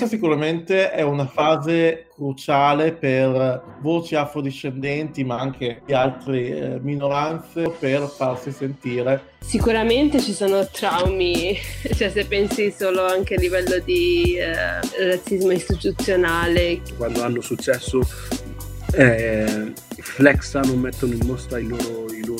Questa sicuramente è una fase cruciale per voci afrodiscendenti, ma anche di altre eh, minoranze, per farsi sentire. Sicuramente ci sono traumi, cioè se pensi solo anche a livello di eh, razzismo istituzionale. Quando hanno successo eh, flexano, mettono in mostra i loro, i loro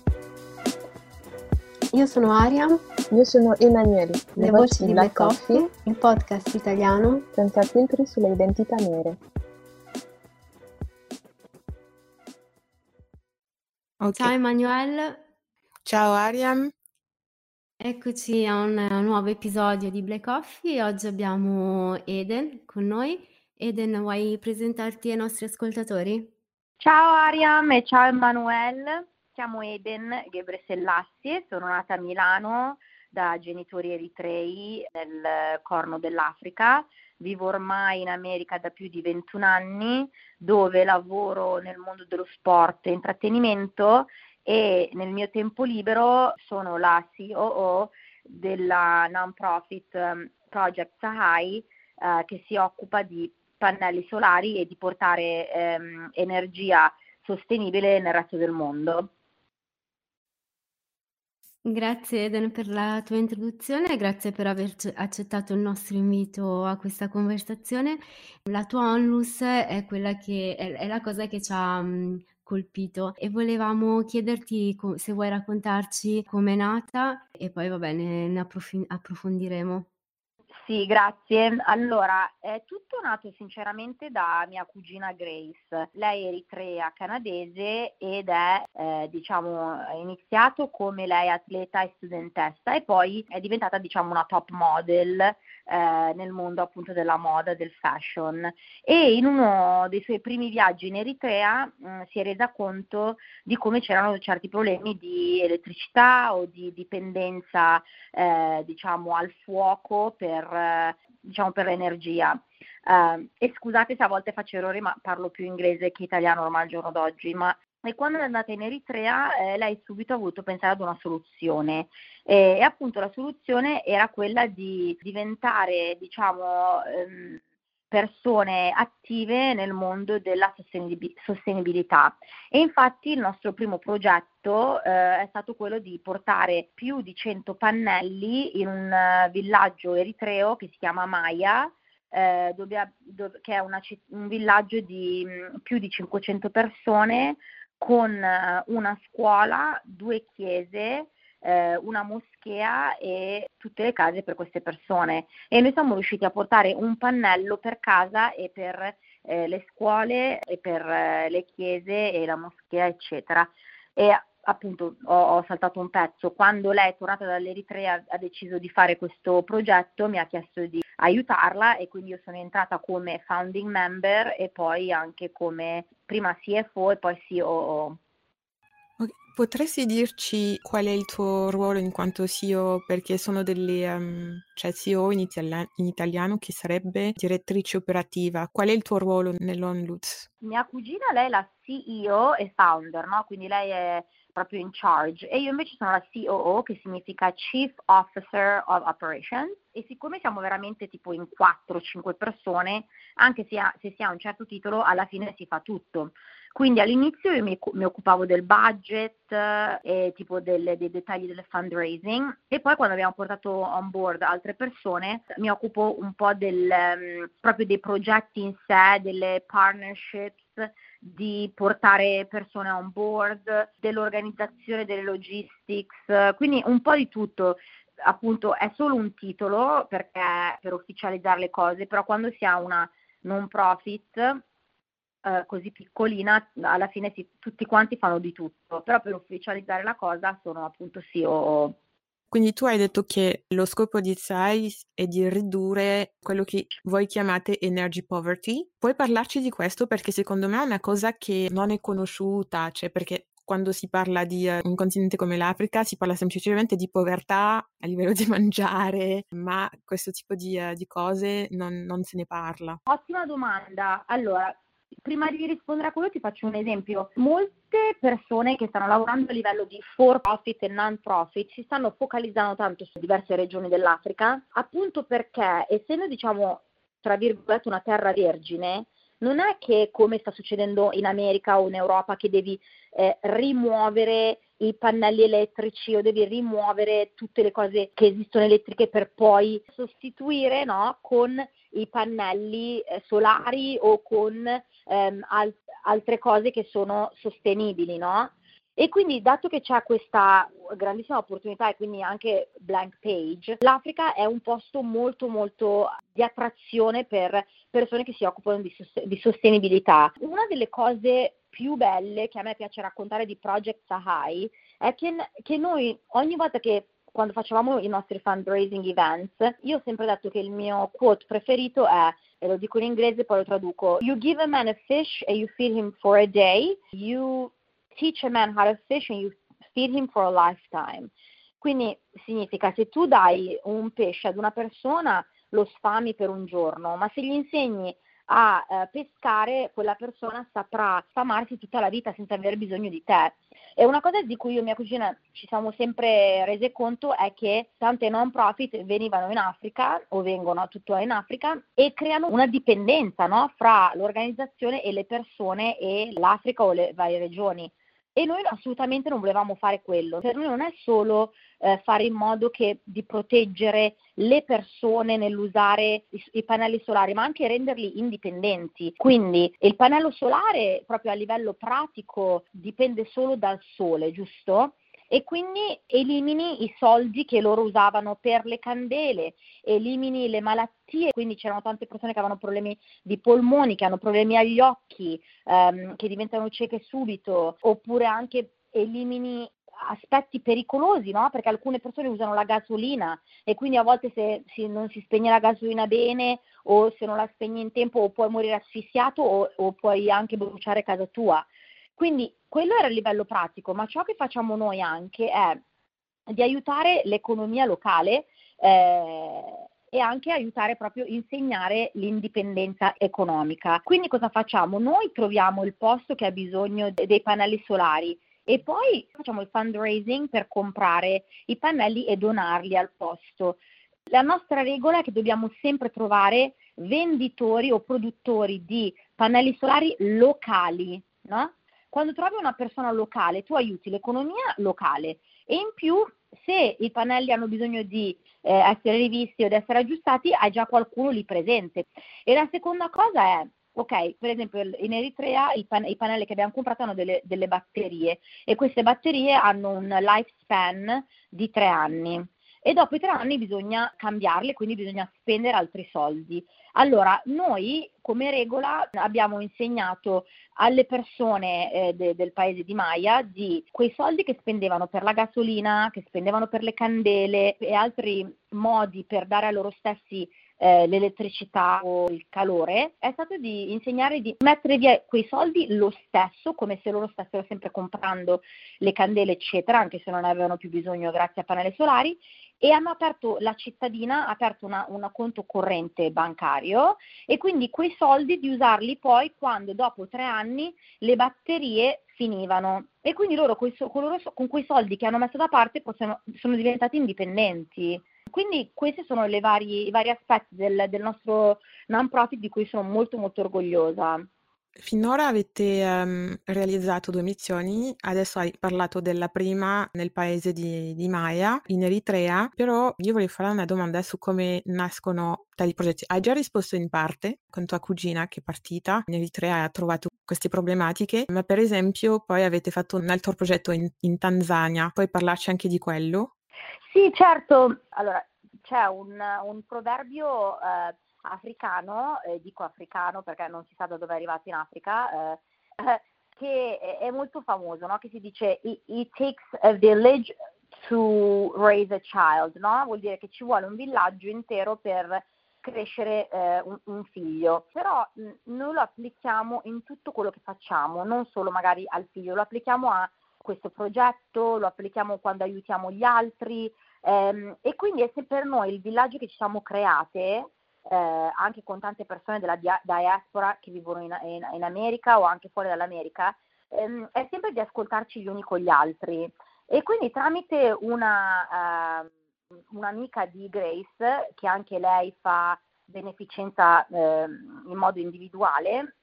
Io sono Aria. Io sono Emanuele. Le, Le voci di Black Coffee, Coffee, il podcast italiano senza filtri sulle identità nere. Okay. Ciao Emanuele. Ciao Ariam. Eccoci a un nuovo episodio di Black Coffee. Oggi abbiamo Eden con noi. Eden, vuoi presentarti ai nostri ascoltatori? Ciao Ariam e ciao Emanuele chiamo Eden Gebresellassi, sono nata a Milano da genitori eritrei nel corno dell'Africa. Vivo ormai in America da più di 21 anni, dove lavoro nel mondo dello sport e intrattenimento e nel mio tempo libero sono la COO della non-profit um, Project Sahai eh, che si occupa di pannelli solari e di portare ehm, energia sostenibile nel resto del mondo. Grazie Eden per la tua introduzione e grazie per aver accettato il nostro invito a questa conversazione. La tua onlus è che è, la cosa che ci ha mh, colpito e volevamo chiederti se vuoi raccontarci com'è nata e poi va bene, ne approf- approfondiremo. Sì, grazie. Allora, è tutto nato sinceramente da mia cugina Grace. Lei è eritrea canadese ed è, eh, diciamo, iniziato come lei atleta e studentessa e poi è diventata, diciamo, una top model eh, nel mondo appunto della moda, del fashion. E in uno dei suoi primi viaggi in Eritrea mh, mm, si è resa conto di come c'erano certi problemi di elettricità o di dipendenza, eh, diciamo, al fuoco per diciamo per l'energia. Uh, e scusate se a volte faccio errori, ma parlo più inglese che italiano ormai al giorno d'oggi, ma e quando è andata in Eritrea eh, lei subito ha voluto pensare ad una soluzione. E, e, appunto la soluzione era quella di diventare diciamo ehm, persone attive nel mondo della sostenibilità. E infatti il nostro primo progetto eh, è stato quello di portare più di 100 pannelli in un uh, villaggio eritreo che si chiama Maya eh, dove, dove, che è una, un villaggio di mh, mm, più di 500 persone con uh, una scuola, due chiese eh, una moschea e tutte le case per queste persone. E noi siamo riusciti a portare un pannello per casa e per eh, le scuole e per eh, le chiese e la moschea eccetera. E appunto ho, ho, saltato un pezzo. Quando lei è tornata dall'Eritrea ha deciso di fare questo progetto mi ha chiesto di aiutarla e quindi io sono entrata come founding member e poi anche come prima CFO e poi COO Potresti dirci qual è il tuo ruolo in quanto CEO, perché sono delle, um, cioè CEO in, itali- in, italiano che sarebbe direttrice operativa. Qual è il tuo ruolo nell'OnLutz? Mia cugina, lei è la CEO e founder, no? quindi lei è proprio in charge. E io invece sono la COO che significa Chief Officer of Operations. E siccome siamo veramente tipo in 4-5 persone, anche se, ha, se si ha un certo titolo, alla fine si fa tutto. Quindi all'inizio io mi, mi occupavo del budget e tipo delle, dei dettagli del fundraising. E poi quando abbiamo portato on board altre persone mi occupo un po' del, um, proprio dei progetti in sé, delle partnerships, di portare persone on board, dell'organizzazione delle logistics, quindi un po' di tutto. Appunto è solo un titolo perché per ufficializzare le cose, però quando si ha una non profit eh, così piccolina, alla fine si, tutti quanti fanno di tutto, però per ufficializzare la cosa sono appunto sì o Quindi tu hai detto che lo scopo di SAI è di ridurre quello che voi chiamate energy poverty. Puoi parlarci di questo perché secondo me è una cosa che non è conosciuta, cioè perché quando si parla di uh, un continente come l'Africa si parla semplicemente di povertà a livello di mangiare, ma questo tipo di, uh, di cose non, non se ne parla. Ottima domanda. Allora, prima di rispondere a quello ti faccio un esempio. Molte persone che stanno lavorando a livello di for profit e non profit si stanno focalizzando tanto su diverse regioni dell'Africa, appunto perché essendo diciamo tra virgolette una terra vergine, non è che come sta succedendo in America o in Europa che devi eh, rimuovere i pannelli elettrici o devi rimuovere tutte le cose che esistono elettriche per poi sostituire no, con i pannelli eh, solari o con ehm, al- altre cose che sono sostenibili, no? E quindi, dato che c'è questa grandissima opportunità e quindi anche blank page, l'Africa è un posto molto, molto di attrazione per persone che si occupano di, sost- di sostenibilità. Una delle cose più belle che a me piace raccontare di Project Sahai è che, che noi ogni volta che quando facevamo i nostri fundraising events, io ho sempre detto che il mio quote preferito è, e lo dico in inglese, poi lo traduco, You give a man a fish and you feed him for a day, you teach a man how to fish and you feed him for a lifetime. Quindi significa se tu dai un pesce ad una persona lo sfami per un giorno, ma se gli insegni a eh, pescare, quella persona saprà sfamarsi tutta la vita senza aver bisogno di te. E una cosa di cui io e mia cugina ci siamo sempre rese conto è che tante non profit venivano in Africa o vengono tuttora in Africa e creano una dipendenza no? fra l'organizzazione e le persone e l'Africa o le varie regioni. E noi assolutamente non volevamo fare quello. Per noi non è solo eh, fare in modo che, di proteggere le persone nell'usare i, i, pannelli solari, ma anche renderli indipendenti. Quindi il pannello solare, proprio a livello pratico, dipende solo dal sole, giusto? e quindi elimini i soldi che loro usavano per le candele, elimini le malattie, quindi c'erano tante persone che avevano problemi di polmoni, che hanno problemi agli occhi, ehm, che diventano cieche subito, oppure anche elimini aspetti pericolosi, no? Perché alcune persone usano la gasolina e quindi a volte se, se, non si spegne la gasolina bene o se non la spegni in tempo o puoi morire asfissiato o, o puoi anche bruciare casa tua. Quindi quello era a livello pratico, ma ciò che facciamo noi anche è di aiutare l'economia locale eh, e anche aiutare proprio insegnare l'indipendenza economica. Quindi cosa facciamo? Noi troviamo il posto che ha bisogno dei pannelli solari e poi facciamo il fundraising per comprare i pannelli e donarli al posto. La nostra regola è che dobbiamo sempre trovare venditori o produttori di pannelli solari locali, no? Quando trovi una persona locale, tu aiuti l'economia locale e in più se i pannelli hanno bisogno di eh, essere rivisti o di essere aggiustati, hai già qualcuno lì presente. E la seconda cosa è, ok, per esempio in Eritrea i, pan- i pannelli che abbiamo comprato hanno delle, delle batterie e queste batterie hanno un lifespan di tre anni e dopo i tre anni bisogna cambiarle, quindi bisogna spendere altri soldi. Allora, noi come regola abbiamo insegnato alle persone eh, de- del paese di Maya di quei soldi che spendevano per la gasolina, che spendevano per le candele e altri modi per dare a loro stessi eh, l'elettricità o il calore, è stato di insegnare di mettere via quei soldi lo stesso, come se loro stessero sempre comprando le candele, eccetera, anche se non avevano più bisogno grazie a pannelli solari, e hanno aperto, la cittadina ha aperto un conto corrente bancario e quindi quei soldi di usarli poi quando dopo tre anni le batterie finivano e quindi loro con quei soldi che hanno messo da parte possono, sono diventati indipendenti. Quindi questi sono vari, i vari aspetti del, del nostro non profit di cui sono molto molto orgogliosa. Finora avete um, realizzato due missioni, adesso hai parlato della prima nel paese di, di Maya, in Eritrea, però io volevo fare una domanda su come nascono tali progetti. Hai già risposto in parte con tua cugina che è partita in Eritrea e ha trovato queste problematiche, ma per esempio poi avete fatto un altro progetto in, in Tanzania, puoi parlarci anche di quello? Sì, certo. Allora, c'è un, un proverbio... Eh, africano, eh, dico africano perché non si sa da dove è arrivato in Africa, eh, che è molto famoso, no? che si dice it takes a village to raise a child, no? Vuol dire che ci vuole un villaggio intero per crescere eh, un, un, figlio, però mh, noi lo applichiamo in tutto quello che facciamo, non solo magari al figlio, lo applichiamo a questo progetto, lo applichiamo quando aiutiamo gli altri ehm, e quindi è per noi il villaggio che ci siamo create, eh, anche con tante persone della dia- diaspora che vivono in, in, in, America o anche fuori dall'America, ehm, è sempre di ascoltarci gli uni con gli altri. E quindi tramite una, uh, un'amica di Grace, che anche lei fa beneficenza eh, in modo individuale,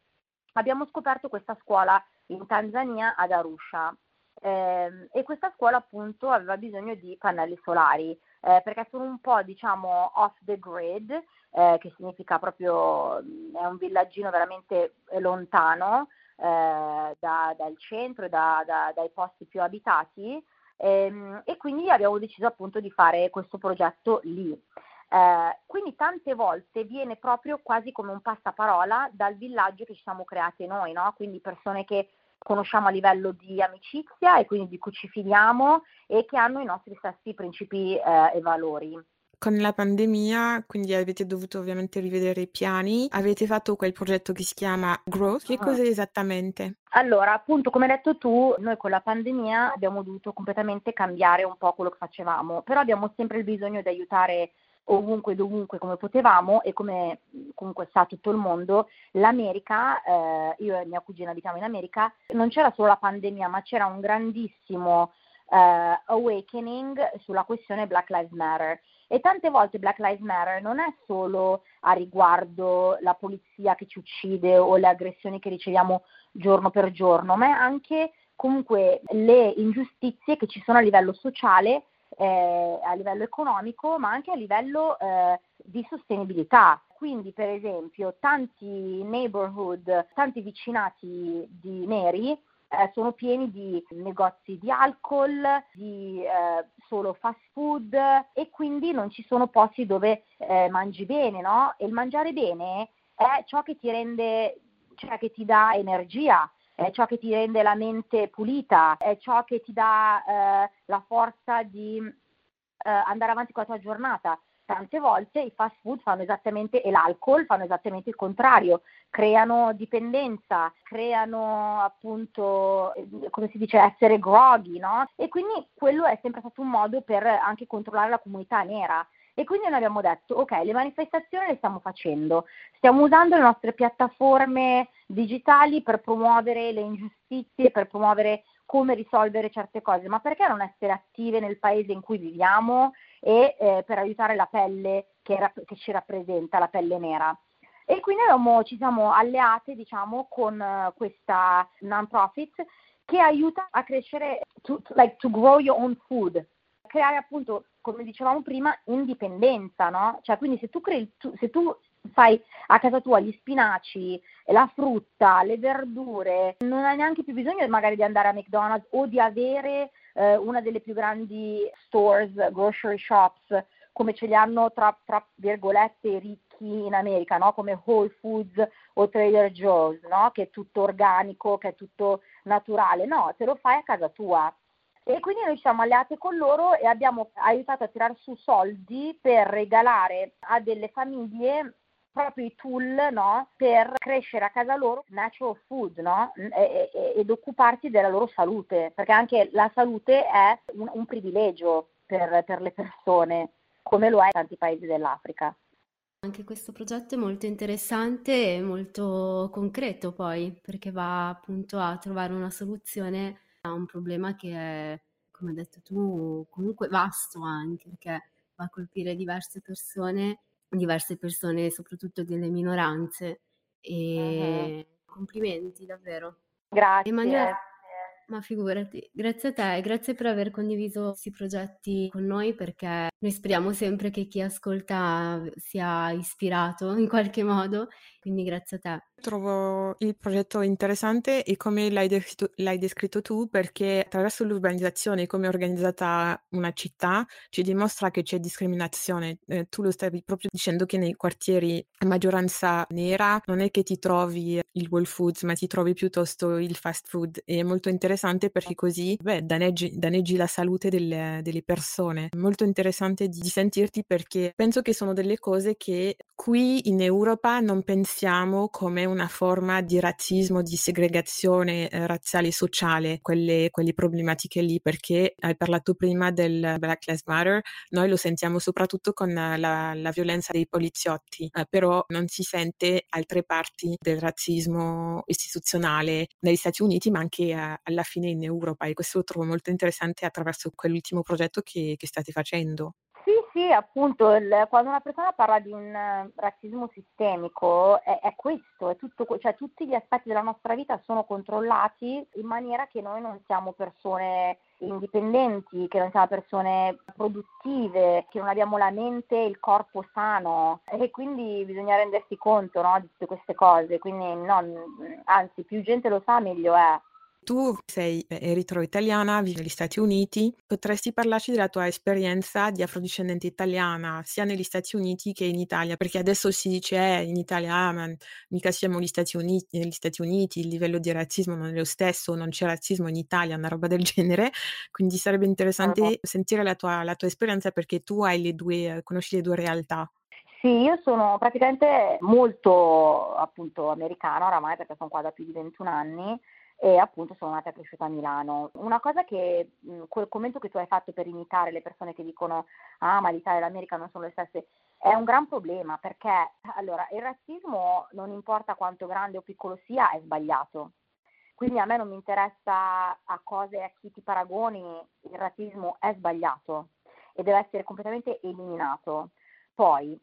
abbiamo scoperto questa scuola in Tanzania ad Arusha. Eh, e questa scuola appunto aveva bisogno di pannelli solari eh, perché sono un po' diciamo off the grid eh, che significa proprio è un villaggino veramente lontano eh, da, dal centro da, da, dai posti più abitati ehm, e quindi abbiamo deciso appunto di fare questo progetto lì. Eh, quindi tante volte viene proprio quasi come un passaparola dal villaggio che ci siamo creati noi, no? quindi persone che conosciamo a livello di amicizia e quindi di cui ci fidiamo e che hanno i nostri stessi principi eh, e valori. Con la pandemia, quindi avete dovuto ovviamente rivedere i piani, avete fatto quel progetto che si chiama Growth, che uh-huh. cos'è esattamente? Allora, appunto, come hai detto tu, noi con la pandemia abbiamo dovuto completamente cambiare un po' quello che facevamo, però abbiamo sempre il bisogno di aiutare ovunque e dovunque come potevamo e come comunque sa tutto il mondo, l'America, eh, io e mia cugina abitiamo in America, non c'era solo la pandemia, ma c'era un grandissimo eh, awakening sulla questione Black Lives Matter. E tante volte Black Lives Matter non è solo a riguardo la polizia che ci uccide o le aggressioni che riceviamo giorno per giorno, ma è anche comunque le ingiustizie che ci sono a livello sociale, eh, a livello economico, ma anche a livello eh, di sostenibilità. Quindi, per esempio, tanti neighborhood, tanti vicinati di neri eh, sono pieni di negozi di alcol, di eh, solo fast food e quindi non ci sono posti dove eh, mangi bene, no? E il mangiare bene è ciò che ti rende, cioè che ti dà energia, è ciò che ti rende la mente pulita, è ciò che ti dà eh, la forza di eh, andare avanti con la tua giornata tante volte i fast food fanno esattamente, e l'alcol fanno esattamente il contrario, creano dipendenza, creano appunto, eh, come si dice, essere groggy, no? E quindi quello è sempre stato un modo per anche controllare la comunità nera. E quindi noi abbiamo detto, ok, le manifestazioni le stiamo facendo, stiamo usando le nostre piattaforme digitali per promuovere le ingiustizie, per promuovere come risolvere certe cose, ma perché non essere attive nel paese in cui viviamo e eh, per aiutare la pelle che, rap- che, ci rappresenta, la pelle nera. E quindi abbiamo, ci siamo alleate diciamo, con uh, questa non-profit che aiuta a crescere, to, to, like, to grow your own food, creare appunto, come dicevamo prima, indipendenza, no? Cioè, quindi se tu, crei, tu, se tu fai a casa tua gli spinaci, la frutta, le verdure, non hai neanche più bisogno magari di andare a McDonald's o di avere eh, una delle più grandi stores, grocery shops, come ce li hanno tra, tra virgolette i ricchi in America, no? come Whole Foods o Trader Joe's, no? che è tutto organico, che è tutto naturale. No, te lo fai a casa tua. E quindi noi siamo alleate con loro e abbiamo aiutato a tirare su soldi per regalare a delle famiglie proprio i tool no, per crescere a casa loro natural food no, e, e, ed occuparsi della loro salute, perché anche la salute è un, un privilegio per, per le persone, come lo è in tanti paesi dell'Africa. Anche questo progetto è molto interessante e molto concreto poi, perché va appunto a trovare una soluzione a un problema che è, come hai detto tu, comunque vasto anche, perché va a colpire diverse persone diverse persone, soprattutto delle minoranze. E uh-huh. complimenti davvero. Grazie. Emanuele, ma figurati, grazie a te grazie per aver condiviso questi progetti con noi perché noi speriamo sempre che chi ascolta sia ispirato in qualche modo, quindi grazie a te. Trovo il progetto interessante e come l'hai descritto, l'hai descritto tu perché attraverso l'urbanizzazione come è organizzata una città ci dimostra che c'è discriminazione. Eh, tu lo stavi proprio dicendo che nei quartieri a maggioranza nera non è che ti trovi il Whole Foods ma ti trovi piuttosto il fast food. E è molto interessante perché così beh, danneggi, danneggi la salute delle, delle, persone. Molto interessante di, di sentirti perché penso che sono delle cose che qui in Europa non pensiamo come una forma di razzismo, di segregazione eh, razziale e sociale, quelle, quelle problematiche lì, perché hai parlato prima del Black Lives Matter, noi lo sentiamo soprattutto con la, la violenza dei poliziotti, eh, però non si sente altre parti del razzismo istituzionale negli Stati Uniti, ma anche eh, alla fine in Europa e questo lo trovo molto interessante attraverso quell'ultimo progetto che, che state facendo. Sì, sì, appunto, il, quando una persona parla di un uh, razzismo sistemico è, è questo, è tutto, cioè tutti gli aspetti della nostra vita sono controllati in maniera che noi non siamo persone indipendenti, che non siamo persone produttive, che non abbiamo la mente e il corpo sano e quindi bisogna rendersi conto no, di tutte queste cose, quindi no, anzi più gente lo sa meglio è. Tu sei eritro-italiana, vivi negli Stati Uniti, potresti parlarci della tua esperienza di afrodiscendente italiana sia negli Stati Uniti che in Italia? Perché adesso si dice eh, in Italia, ah, ma mica siamo negli Stati, Uniti, negli Stati Uniti, il livello di razzismo non è lo stesso, non c'è razzismo in Italia, una roba del genere. Quindi sarebbe interessante uh-huh. sentire la tua, la tua esperienza perché tu hai le due, conosci le due realtà. Sì, io sono praticamente molto appunto americana oramai perché sono qua da più di 21 anni e appunto sono nata e cresciuta a Milano. Una cosa che, quel commento che tu hai fatto per imitare le persone che dicono ah ma l'Italia e l'America non sono le stesse, è un gran problema perché allora il razzismo non importa quanto grande o piccolo sia, è sbagliato. Quindi a me non mi interessa a cose a chi ti paragoni, il razzismo è sbagliato e deve essere completamente eliminato. Poi,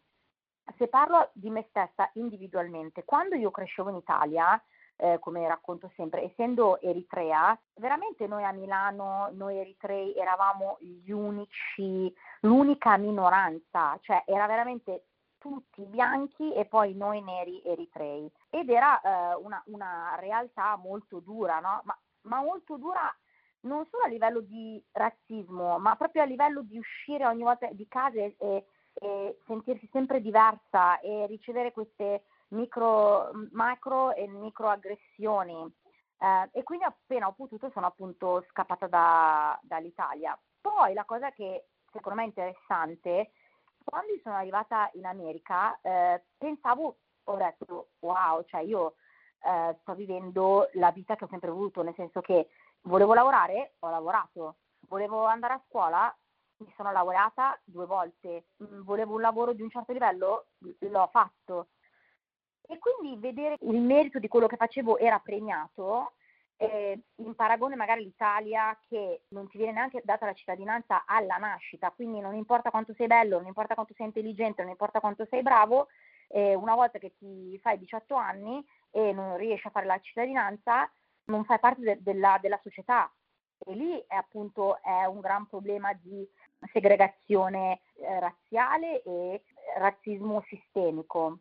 se parlo di me stessa individualmente, quando io crescevo in Italia, eh, come racconto sempre, essendo eritrea, veramente noi a Milano, noi eritrei eravamo gli unici, l'unica minoranza, cioè era veramente tutti bianchi e poi noi neri eritrei. Ed era eh, una, una, realtà molto dura, no? ma, ma molto dura non solo a livello di razzismo, ma proprio a livello di uscire ogni volta di casa e, e sentirsi sempre diversa e ricevere queste micro, macro e micro aggressioni. Eh, e quindi appena ho potuto sono appunto scappata da, dall'Italia. Poi la cosa che secondo me è interessante, quando sono arrivata in America eh, pensavo, ho detto wow, cioè io eh, sto vivendo la vita che ho sempre voluto, nel senso che volevo lavorare, ho lavorato, volevo andare a scuola, mi sono laureata due volte, mm, volevo un lavoro di un certo livello, l'ho fatto. E quindi vedere il merito di quello che facevo era premiato, eh, in paragone magari all'Italia che non ti viene neanche data la cittadinanza alla nascita, quindi non importa quanto sei bello, non importa quanto sei intelligente, non importa quanto sei bravo, eh, una volta che ti fai 18 anni e non riesci a fare la cittadinanza, non fai parte de- della, della società. E lì è appunto è un gran problema di segregazione eh, razziale e razzismo sistemico.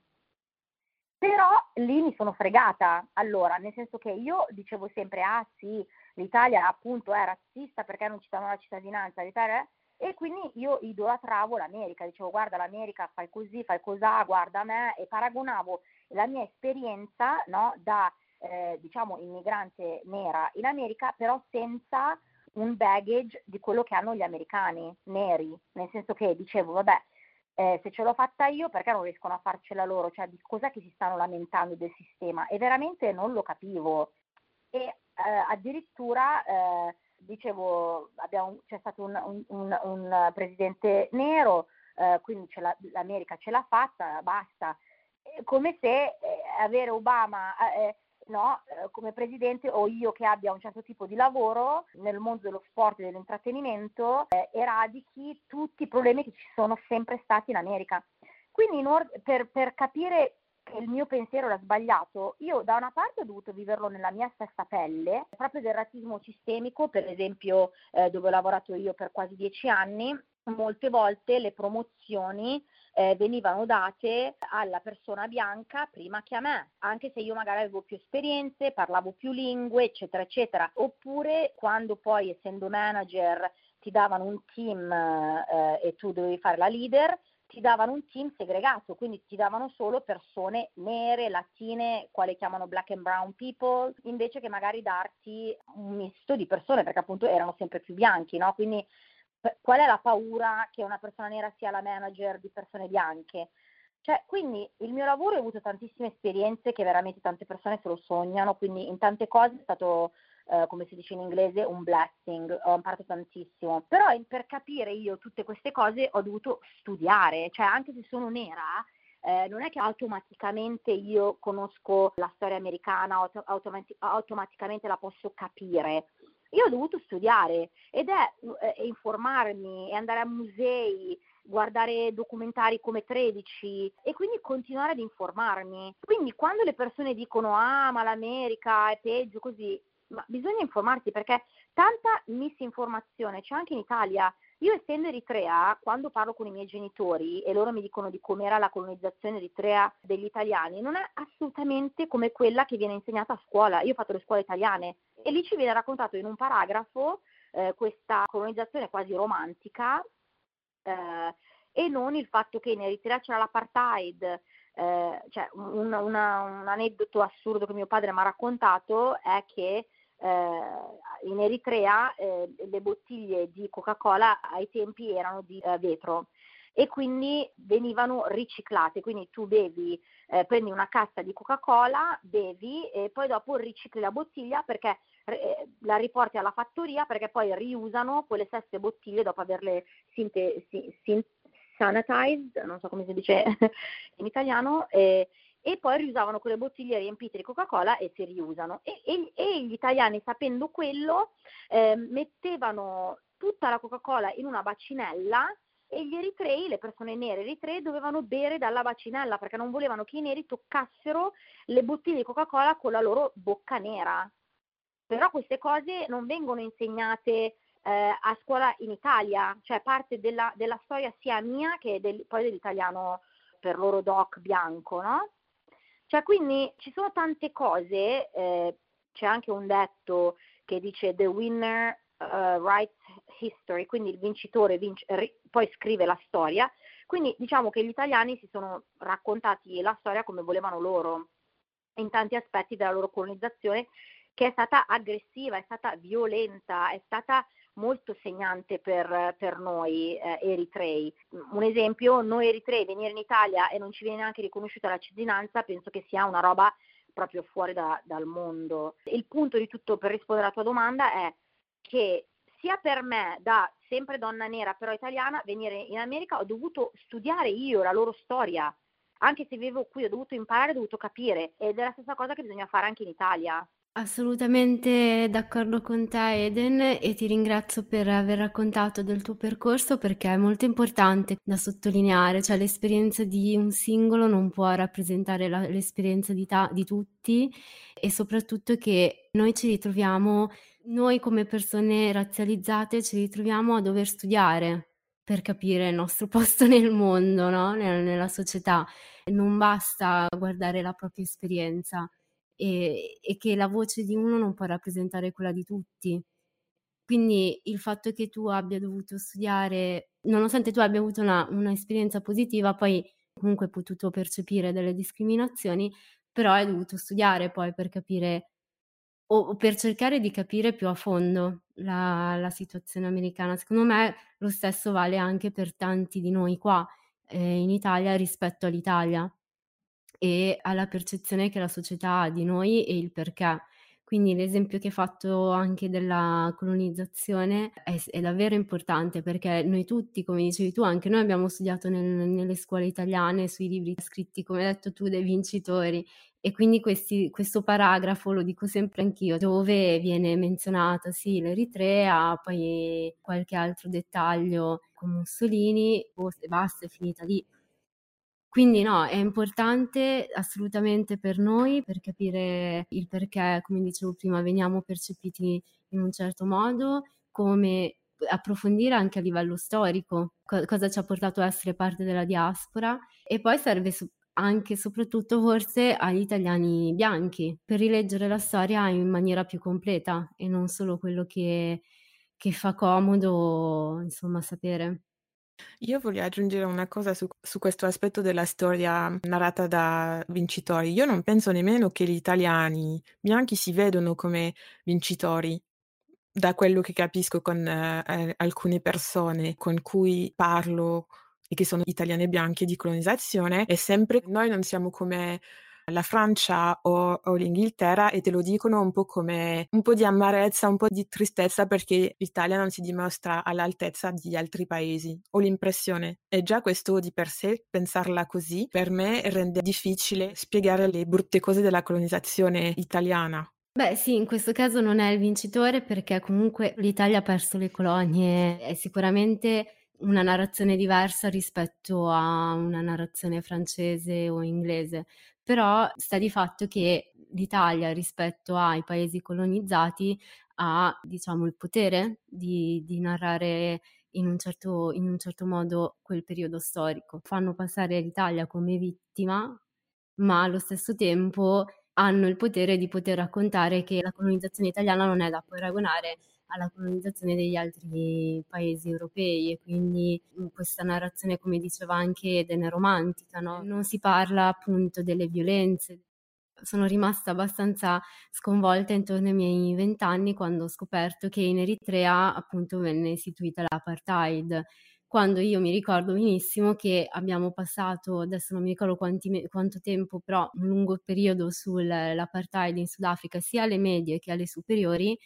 Però lì mi sono fregata, allora, nel senso che io dicevo sempre, ah sì, l'Italia appunto è razzista perché non ci danno la cittadinanza, l'Italia e quindi io idolatravo l'America, dicevo guarda l'America fai così, fai cosà, guarda me e paragonavo la mia esperienza no, da eh, diciamo immigrante nera in America però senza un baggage di quello che hanno gli americani neri, nel senso che dicevo vabbè eh, se ce l'ho fatta io perché non riescono a farcela loro, cioè di cos'è che si stanno lamentando del sistema? E veramente non lo capivo. E eh, addirittura eh, dicevo abbiamo, c'è stato un, un, un, un presidente nero, eh, quindi ce l'America ce l'ha fatta, basta, come se eh, avere Obama eh, no, eh, come presidente o io che abbia un certo tipo di lavoro nel mondo dello sport e dell'intrattenimento eh, eradichi tutti i problemi che ci sono sempre stati in America. Quindi or- per, per capire che il mio pensiero era sbagliato, io da una parte ho dovuto viverlo nella mia stessa pelle, proprio del razzismo sistemico, per esempio eh, dove ho lavorato io per quasi dieci anni, molte volte le promozioni eh, venivano date alla persona bianca prima che a me, anche se io magari avevo più esperienze, parlavo più lingue, eccetera, eccetera. Oppure quando poi, essendo manager, ti davano un team eh, e tu dovevi fare la leader, ti davano un team segregato, quindi ti davano solo persone nere, latine, quale chiamano black and brown people, invece che magari darti un misto di persone, perché appunto erano sempre più bianchi, no? Quindi qual è la paura che una persona nera sia la manager di persone bianche? Cioè, quindi il mio lavoro ha avuto tantissime esperienze che veramente tante persone se lo sognano, quindi in tante cose è stato, eh, come si dice in inglese, un blessing, ho imparato tantissimo. Però per capire io tutte queste cose ho dovuto studiare, cioè anche se sono nera, eh, non è che automaticamente io conosco la storia americana, auto- automati- automaticamente la posso capire. Io ho dovuto studiare ed è eh, informarmi e andare a musei, guardare documentari come 13 e quindi continuare ad informarmi. Quindi quando le persone dicono ah ma l'America è peggio così, ma bisogna informarsi perché tanta misinformazione c'è anche in Italia. Io essendo eritrea, quando parlo con i miei genitori e loro mi dicono di com'era la colonizzazione eritrea degli italiani, non è assolutamente come quella che viene insegnata a scuola. Io ho fatto le scuole italiane e lì ci viene raccontato in un paragrafo eh, questa colonizzazione quasi romantica eh, e non il fatto che in Eritrea c'era l'apartheid. Eh, cioè un, una, un, aneddoto assurdo che mio padre mi ha raccontato è che eh, in Eritrea eh, le bottiglie di Coca-Cola ai tempi erano di eh, vetro e quindi venivano riciclate, quindi tu bevi, eh, prendi una cassa di Coca-Cola, bevi e poi dopo ricicli la bottiglia perché la riporti alla fattoria perché poi riusano quelle stesse bottiglie dopo averle sinte, sin, sanitized, non so come si dice in italiano, eh, e poi riusavano quelle bottiglie riempite di Coca-Cola e si riusano. E, e, e gli italiani, sapendo quello, eh, mettevano tutta la Coca-Cola in una bacinella e gli eritrei, le persone nere eritree, dovevano bere dalla bacinella perché non volevano che i neri toccassero le bottiglie di Coca-Cola con la loro bocca nera però queste cose non vengono insegnate eh, a scuola in Italia, cioè parte della, della storia sia mia che del, poi dell'italiano per loro doc bianco, no? Cioè quindi ci sono tante cose, eh, c'è anche un detto che dice the winner uh, writes history, quindi il vincitore vince, ri, poi scrive la storia, quindi diciamo che gli italiani si sono raccontati la storia come volevano loro in tanti aspetti della loro colonizzazione che è stata aggressiva, è stata violenta, è stata molto segnante per, per noi eh, eritrei. Un esempio, noi eritrei venire in Italia e non ci viene neanche riconosciuta la cittadinanza, penso che sia una roba proprio fuori da, dal mondo. Il punto di tutto per rispondere alla tua domanda è che sia per me, da sempre donna nera però italiana, venire in America ho dovuto studiare io la loro storia. Anche se vivevo qui ho dovuto imparare, ho dovuto capire ed è la stessa cosa che bisogna fare anche in Italia. Assolutamente d'accordo con te Eden e ti ringrazio per aver raccontato del tuo percorso perché è molto importante da sottolineare, cioè l'esperienza di un singolo non può rappresentare la, l'esperienza di, ta- di tutti e soprattutto che noi ci ritroviamo, noi come persone razzializzate ci ritroviamo a dover studiare per capire il nostro posto nel mondo, no? nella società. Non basta guardare la propria esperienza e, e che la voce di uno non può rappresentare quella di tutti. Quindi il fatto che tu abbia dovuto studiare, nonostante tu abbia avuto un'esperienza positiva, poi comunque hai potuto percepire delle discriminazioni, però hai dovuto studiare poi per capire o, o per cercare di capire più a fondo la, la, situazione americana. Secondo me lo stesso vale anche per tanti di noi qua eh, in Italia rispetto all'Italia e alla percezione che la società ha di noi e il perché. Quindi l'esempio che hai fatto anche della colonizzazione è, è, davvero importante perché noi tutti, come dicevi tu, anche noi abbiamo studiato nel, nelle scuole italiane, sui libri scritti, come hai detto tu, dei vincitori. E quindi questi, questo paragrafo, lo dico sempre anch'io, dove viene menzionata sì l'Eritrea, poi qualche altro dettaglio con Mussolini, e basta, è finita lì quindi no, è importante assolutamente per noi per capire il perché, come dicevo prima, veniamo percepiti in un certo modo, come approfondire anche a livello storico co- cosa ci ha portato a essere parte della diaspora e poi serve so- anche e soprattutto forse agli italiani bianchi per rileggere la storia in maniera più completa e non solo quello che, che fa comodo insomma sapere. Io voglio aggiungere una cosa su, su questo aspetto della storia narrata da vincitori. Io non penso nemmeno che gli italiani bianchi si vedono come vincitori. Da quello che capisco con eh, alcune persone con cui parlo e che sono italiane bianche di colonizzazione, è sempre noi non siamo come la Francia o, o, l'Inghilterra e te lo dicono un po' come un po' di amarezza, un po' di tristezza perché l'Italia non si dimostra all'altezza di altri paesi. Ho l'impressione. E già questo di per sé, pensarla così, per me rende difficile spiegare le brutte cose della colonizzazione italiana. Beh sì, in questo caso non è il vincitore perché comunque l'Italia ha perso le colonie, è sicuramente una narrazione diversa rispetto a una narrazione francese o inglese però sta di fatto che l'Italia rispetto ai paesi colonizzati ha diciamo il potere di, di narrare in un, certo, in un certo modo quel periodo storico. Fanno passare l'Italia come vittima, ma allo stesso tempo hanno il potere di poter raccontare che la colonizzazione italiana non è da paragonare alla colonizzazione degli altri paesi europei e quindi questa narrazione, come diceva anche Eden, è romantica, no? non si parla appunto delle violenze. Sono rimasta abbastanza sconvolta intorno ai miei vent'anni quando ho scoperto che in Eritrea appunto venne istituita l'apartheid quando io mi ricordo benissimo che abbiamo passato, adesso non mi ricordo quanti, quanto tempo, però un lungo periodo sull'apartheid in Sudafrica, sia alle medie che alle superiori,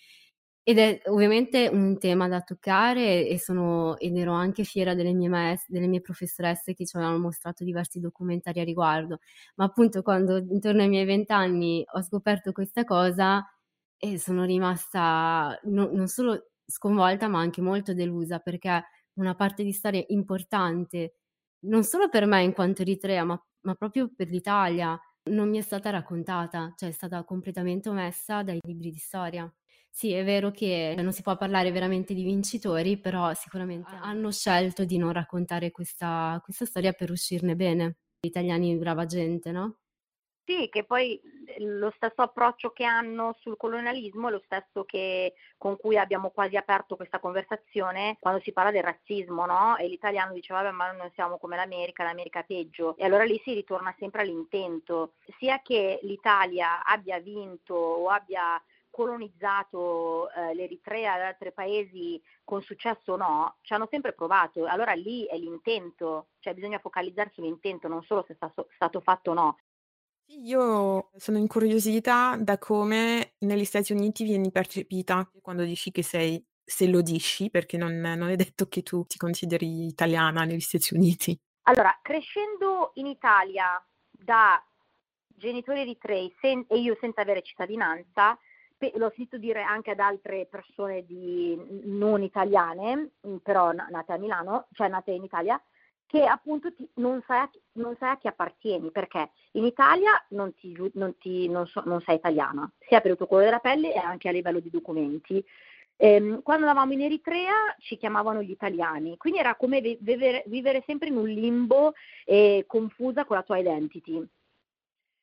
ed è ovviamente un tema da toccare e sono, ed ero anche fiera delle mie, maestre, delle mie professoresse che ci avevano mostrato diversi documentari a riguardo. Ma appunto quando intorno ai miei vent'anni ho scoperto questa cosa e sono rimasta no, non solo sconvolta ma anche molto delusa perché una parte di storia importante, non solo per me in quanto eritrea, ma, ma proprio per l'Italia, non mi è stata raccontata, cioè è stata completamente omessa dai libri di storia. Sì, è vero che non si può parlare veramente di vincitori, però sicuramente ah. hanno scelto di non raccontare questa, questa storia per uscirne bene. Gli italiani brava gente, no? Sì, che poi lo stesso approccio che hanno sul colonialismo è lo stesso che, con cui abbiamo quasi aperto questa conversazione quando si parla del razzismo, no? E l'italiano dice, vabbè, ma noi non siamo come l'America, l'America è peggio. E allora lì si ritorna sempre all'intento, sia che l'Italia abbia vinto o abbia colonizzato eh, l'Eritrea e altri paesi con successo o no, ci hanno sempre provato. Allora lì è l'intento, cioè bisogna focalizzarsi sull'intento, non solo se è stato fatto o no. Io sono incuriosita da come negli Stati Uniti vieni percepita quando dici che sei, se lo dici, perché non, non è detto che tu ti consideri italiana negli Stati Uniti. Allora, crescendo in Italia da genitori eritrei sen- e io senza avere cittadinanza, l'ho sentito dire anche ad altre persone di, non italiane, mm, però nate a Milano, cioè nate in Italia, che appunto ti, non, sai a, non, sai a, chi appartieni, perché in Italia non, ti, non, ti, so, non sei italiana, sia per il tuo colore della pelle e anche a livello di documenti. Ehm, quando andavamo in Eritrea ci chiamavano gli italiani, quindi era come vivere, vivere sempre in un limbo eh, confusa con la tua identity.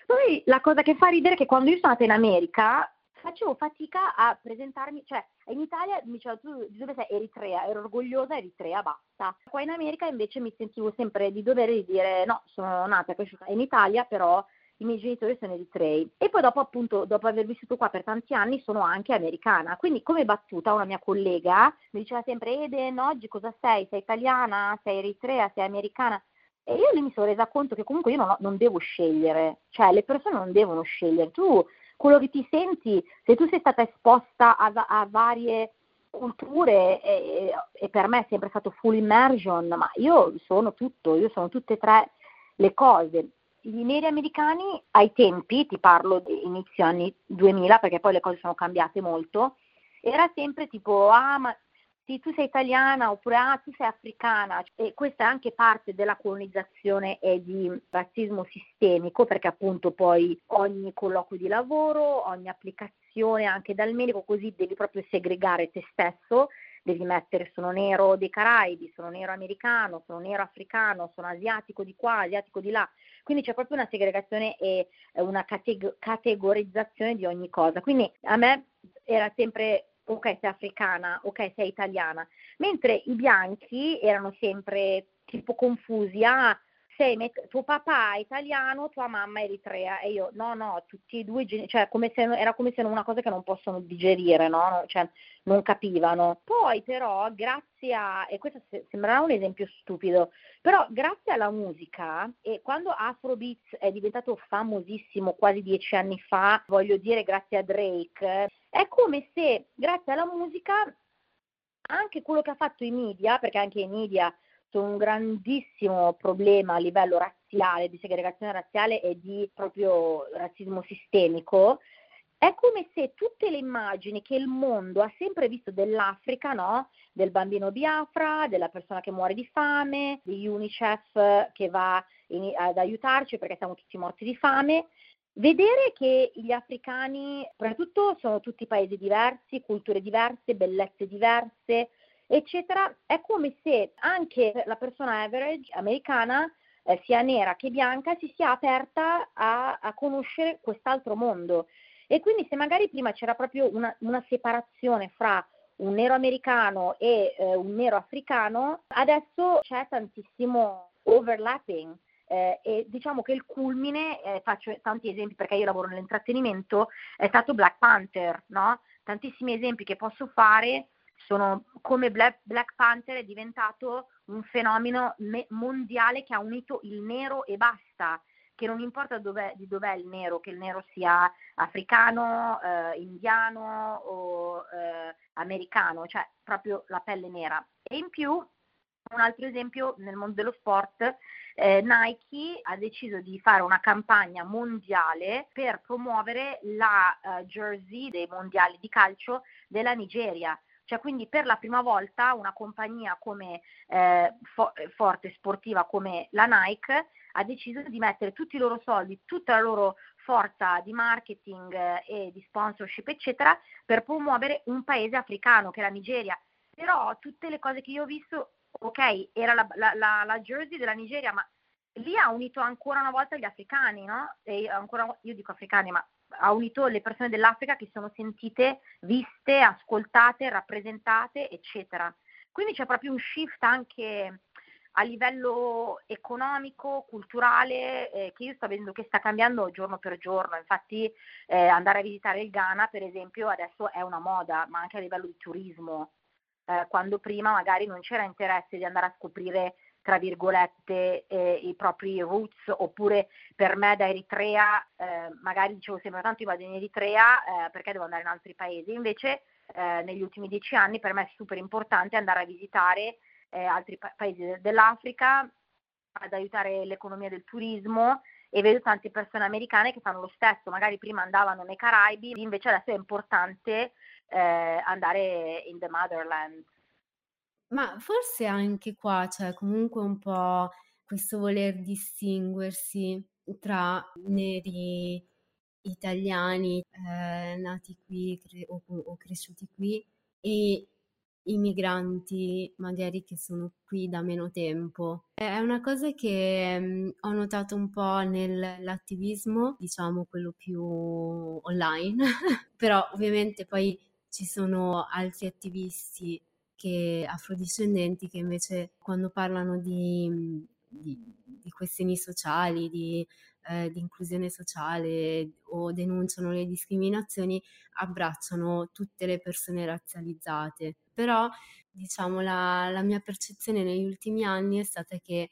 Poi la cosa che fa ridere è che quando io sono andata in America facevo fatica a presentarmi, cioè in Italia mi diceva tu di dove sei Eritrea, ero orgogliosa Eritrea, basta. Qua in America invece mi sentivo sempre di dovere di dire no, sono nata e cresciuta in Italia, però i miei genitori sono eritrei. E poi dopo appunto, dopo aver vissuto qua per tanti anni, sono anche americana. Quindi come battuta una mia collega mi diceva sempre Eden, oggi cosa sei? Sei italiana? Sei eritrea? Sei americana? E io lì mi sono resa conto che comunque io non, ho, non devo scegliere, cioè le persone non devono scegliere. Tu quello che ti senti, se tu sei stata esposta a, a varie culture e, e, per me è sempre stato full immersion, ma io sono tutto, io sono tutte e tre le cose. Gli neri americani ai tempi, ti parlo di inizio anni 2000 perché poi le cose sono cambiate molto, era sempre tipo, ah ma sì, tu sei italiana oppure ah, tu sei africana e questa è anche parte della colonizzazione e di razzismo sistemico perché appunto poi ogni colloquio di lavoro, ogni applicazione anche dal medico così devi proprio segregare te stesso devi mettere sono nero dei Caraibi, sono nero americano, sono nero africano, sono asiatico di qua, asiatico di là. Quindi c'è proprio una segregazione e una categ- categorizzazione di ogni cosa. Quindi a me era sempre ok sei africana, ok sei italiana, mentre i bianchi erano sempre tipo confusi, ah sei met- tuo papà è italiano, tua mamma è eritrea e io no no, tutti e due, cioè come se, era come se una cosa che non possono digerire, no? Cioè non capivano. Poi però grazie a, e questo sembrerà un esempio stupido, però grazie alla musica e quando Afrobeats è diventato famosissimo quasi dieci anni fa, voglio dire grazie a Drake, è come se grazie alla musica anche quello che ha fatto i media, perché anche i media un grandissimo problema a livello razziale, di segregazione razziale e di proprio razzismo sistemico, è come se tutte le immagini che il mondo ha sempre visto dell'Africa, no? del bambino Biafra, della persona che muore di fame, di UNICEF che va in, ad aiutarci perché siamo tutti morti di fame, vedere che gli africani, soprattutto sono tutti paesi diversi, culture diverse, bellezze diverse, eccetera, è come se anche la persona average americana, eh, sia nera che bianca, si sia aperta a, a, conoscere quest'altro mondo. E quindi se magari prima c'era proprio una, una separazione fra un nero americano e eh, un nero africano, adesso c'è tantissimo overlapping. Eh, e diciamo che il culmine, eh, faccio tanti esempi perché io lavoro nell'intrattenimento, è stato Black Panther, no? Tantissimi esempi che posso fare sono come Black, Black Panther è diventato un fenomeno me- mondiale che ha unito il nero e basta, che non importa dov'è, di dov'è il nero, che il nero sia africano, eh, indiano o eh, americano, cioè proprio la pelle nera. E in più, un altro esempio nel mondo dello sport, eh, Nike ha deciso di fare una campagna mondiale per promuovere la uh, jersey dei mondiali di calcio della Nigeria. Cioè, quindi per la prima volta una compagnia come eh, fo- forte, sportiva come la Nike ha deciso di mettere tutti i loro soldi, tutta la loro forza di marketing eh, e di sponsorship, eccetera, per promuovere un paese africano che è la Nigeria. Però tutte le cose che io ho visto, ok, era la, la, la, la jersey della Nigeria, ma lì ha unito ancora una volta gli africani, no? E ancora, io dico africani, ma ha unito le persone dell'Africa che sono sentite, viste, ascoltate, rappresentate, eccetera. Quindi c'è proprio un shift anche a livello economico, culturale, eh, che io sto vedendo che sta cambiando giorno per giorno. Infatti eh, andare a visitare il Ghana, per esempio, adesso è una moda, ma anche a livello di turismo. Eh, quando prima magari non c'era interesse di andare a scoprire tra virgolette, eh, i propri roots, oppure per me da Eritrea, eh, magari dicevo sempre tanto io vado in Eritrea eh, perché devo andare in altri paesi, invece eh, negli ultimi dieci anni per me è super importante andare a visitare eh, altri pa- paesi dell'Africa, ad aiutare l'economia del turismo e vedo tante persone americane che fanno lo stesso, magari prima andavano nei Caraibi, invece adesso è importante eh, andare in the motherland. Ma forse anche qua c'è comunque un po' questo voler distinguersi tra neri italiani eh, nati qui cre- o, o cresciuti qui e i migranti magari che sono qui da meno tempo. È una cosa che mh, mm, ho notato un po' nell'attivismo, diciamo quello più online, però ovviamente poi ci sono altri attivisti che afrodiscendenti che invece quando parlano di, di, di questioni sociali, di, eh, di, inclusione sociale o denunciano le discriminazioni, abbracciano tutte le persone razzializzate. Però, diciamo, la, la mia percezione negli ultimi anni è stata che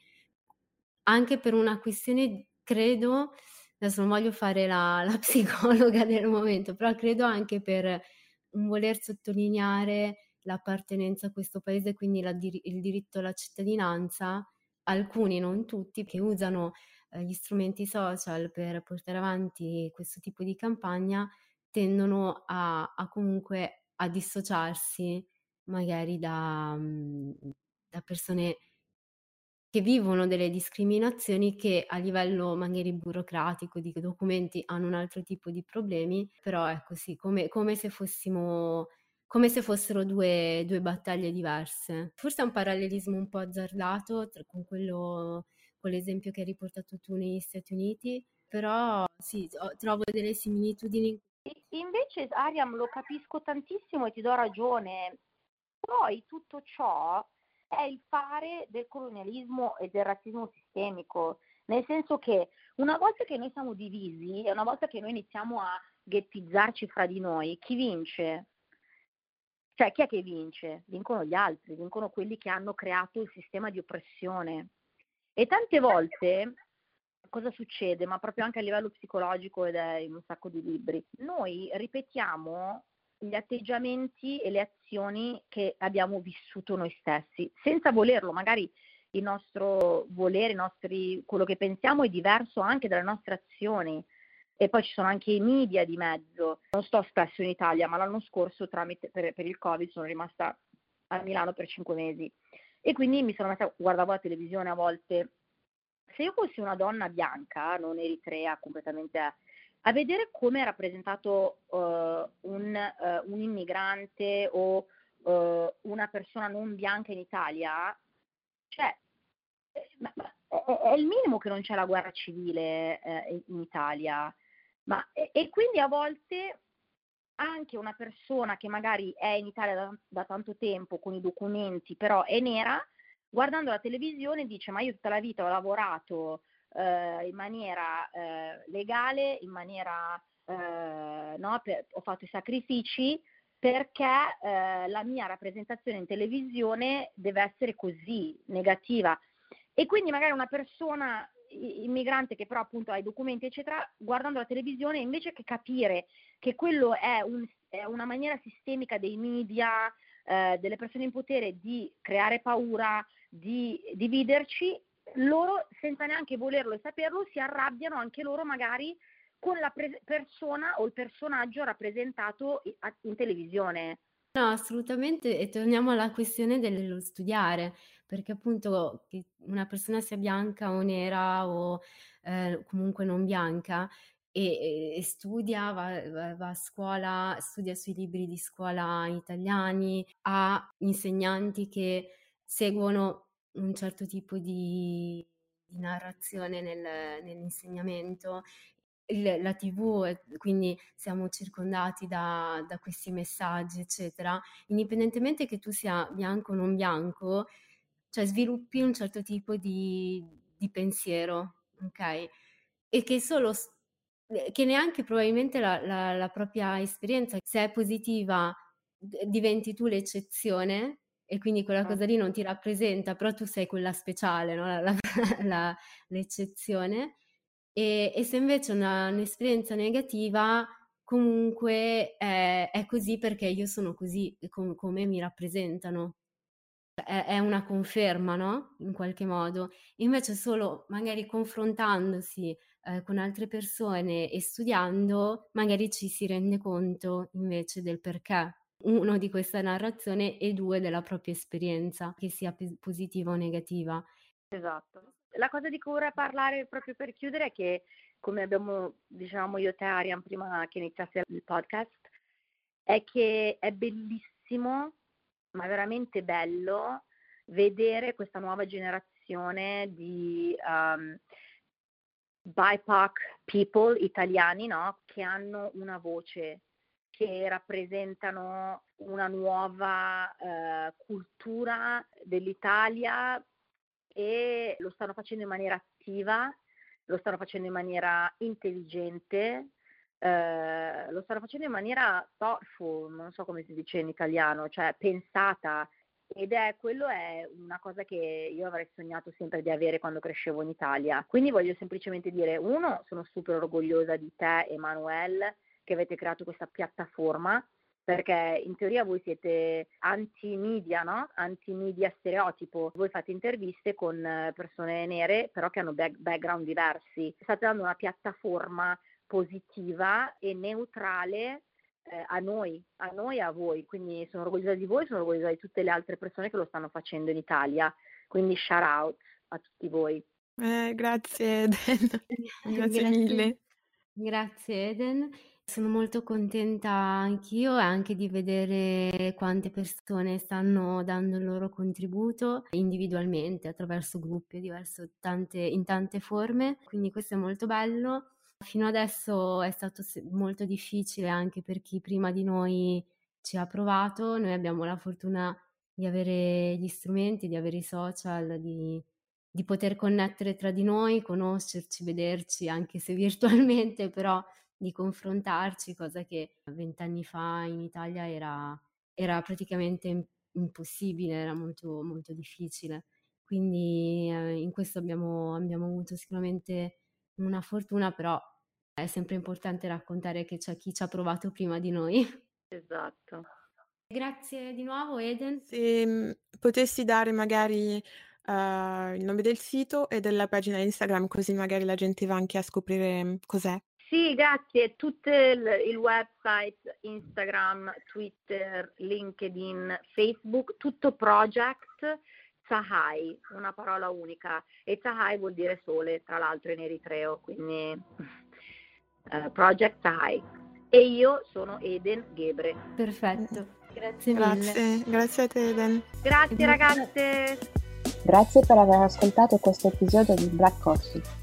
anche per una questione, credo, adesso non voglio fare la, la psicologa del momento, però credo anche per un voler sottolineare l'appartenenza a questo paese, quindi la, il diritto alla cittadinanza, alcuni, non tutti, che usano eh, gli strumenti social per portare avanti questo tipo di campagna, tendono a, a comunque a dissociarsi magari da, mm, da persone che vivono delle discriminazioni che a livello magari burocratico di documenti hanno un altro tipo di problemi, però è così, come, come se fossimo come se fossero due, due, battaglie diverse. Forse è un parallelismo un po' azzardato tra, con, quello, con l'esempio che hai riportato tu negli Stati Uniti, però sì, trovo delle similitudini Invece, Ariam, lo capisco tantissimo e ti do ragione. Poi tutto ciò è il fare del colonialismo e del razzismo sistemico, nel senso che una volta che noi siamo divisi e una volta che noi iniziamo a ghettizzarci fra di noi, chi vince? Cioè, chi è che vince? Vincono gli altri, vincono quelli che hanno creato il sistema di oppressione. E tante volte cosa succede, ma proprio anche a livello psicologico ed è in un sacco di libri, noi ripetiamo gli atteggiamenti e le azioni che abbiamo vissuto noi stessi, senza volerlo, magari il nostro volere, i nostri, quello che pensiamo è diverso anche dalle nostre azioni. E poi ci sono anche i media di mezzo. Non sto spesso in Italia, ma l'anno scorso tramite, per, per il Covid sono rimasta a Milano per cinque mesi. E quindi mi sono messa, guardavo la televisione a volte. Se io fossi una donna bianca, non eritrea, completamente a vedere come è rappresentato uh, un, uh, un, immigrante o uh, una persona non bianca in Italia, cioè, ma, ma è, è, il minimo che non c'è la guerra civile eh, in Italia. Ma, e, e, quindi a volte anche una persona che magari è in Italia da, da tanto tempo con i documenti, però è nera, guardando la televisione dice ma io tutta la vita ho lavorato eh, in maniera eh, legale, in maniera, eh, no, per, ho fatto i sacrifici perché eh, la mia rappresentazione in televisione deve essere così negativa. E quindi magari una persona immigrante che però appunto ha i documenti eccetera, guardando la televisione invece che capire che quello è, un, è una maniera sistemica dei media, eh, delle persone in potere di creare paura, di dividerci, loro senza neanche volerlo e saperlo si arrabbiano anche loro magari con la pre- persona o il personaggio rappresentato in televisione. No, assolutamente, e torniamo alla questione dello studiare, perché appunto che una persona sia bianca o nera o eh, comunque non bianca e, e studia, va, va, va, a scuola, studia sui libri di scuola italiani, ha insegnanti che seguono un certo tipo di, di narrazione nel, nell'insegnamento. Il, la TV, quindi siamo circondati da, da, questi messaggi, eccetera, indipendentemente che tu sia bianco o non bianco, cioè sviluppi un certo tipo di, di pensiero, ok? E che solo che neanche probabilmente la, la, la propria esperienza, se è positiva, diventi tu l'eccezione e quindi quella cosa lì non ti rappresenta, però tu sei quella speciale, no? la, la, la, l'eccezione. E, e, se invece una, un'esperienza negativa, comunque è, è, così perché io sono così, com, come mi rappresentano. È, è, una conferma, no? In qualche modo. Invece solo magari confrontandosi eh, con altre persone e studiando, magari ci si rende conto invece del perché uno di questa narrazione e due della propria esperienza, che sia positiva o negativa. Esatto. La cosa di cui vorrei parlare proprio per chiudere è che, come abbiamo, diciamo io e te, Arian, prima che iniziasse il podcast, è che è bellissimo, ma veramente bello, vedere questa nuova generazione di um, BIPOC people italiani no? che hanno una voce che rappresentano una nuova eh, cultura dell'Italia e lo stanno facendo in maniera attiva, lo stanno facendo in maniera intelligente, eh, lo stanno facendo in maniera thoughtful, non so come si dice in italiano, cioè pensata. Ed è quello è una cosa che io avrei sognato sempre di avere quando crescevo in Italia. Quindi voglio semplicemente dire, uno, sono super orgogliosa di te, Emanuele, che avete creato questa piattaforma perché in teoria voi siete anti-media, no? Anti-media stereotipo. Voi fate interviste con eh, persone nere, però che hanno back- background diversi. State dando una piattaforma positiva e neutrale eh, a noi, a noi e a voi. Quindi sono orgogliosa di voi, sono orgogliosa di tutte le altre persone che lo stanno facendo in Italia. Quindi shout out a tutti voi. Eh, grazie Eden, grazie, grazie mille. Grazie Eden. Sono molto contenta anch'io anche di vedere quante persone stanno dando il loro contributo individualmente, attraverso gruppi diverso, tante, in tante forme, quindi questo è molto bello. Fino adesso è stato molto difficile anche per chi prima di noi ci ha provato. Noi abbiamo la fortuna di avere gli strumenti, di avere i social, di, di poter connettere tra di noi, conoscerci, vederci, anche se virtualmente, però di confrontarci, cosa che vent'anni fa in Italia era, era praticamente impossibile, era molto, molto difficile. Quindi eh, in questo abbiamo, abbiamo avuto sicuramente una fortuna, però è sempre importante raccontare che c'è chi ci ha provato prima di noi. Esatto. Grazie di nuovo Eden. Se mm, potessi dare magari uh, il nome del sito e della pagina Instagram, così magari la gente va anche a scoprire mm, cos'è. Sì, grazie. Tutto il, il website, Instagram, Twitter, LinkedIn, Facebook, tutto project Sahai, una parola unica. E Sahai vuol dire sole, tra l'altro in eritreo, quindi uh, Project Sahai. E io sono Eden Gebre. Perfetto. Grazie grazie, mille. Grazie a te, Eden. Grazie ragazze. Grazie per aver ascoltato questo episodio di Black Coffee.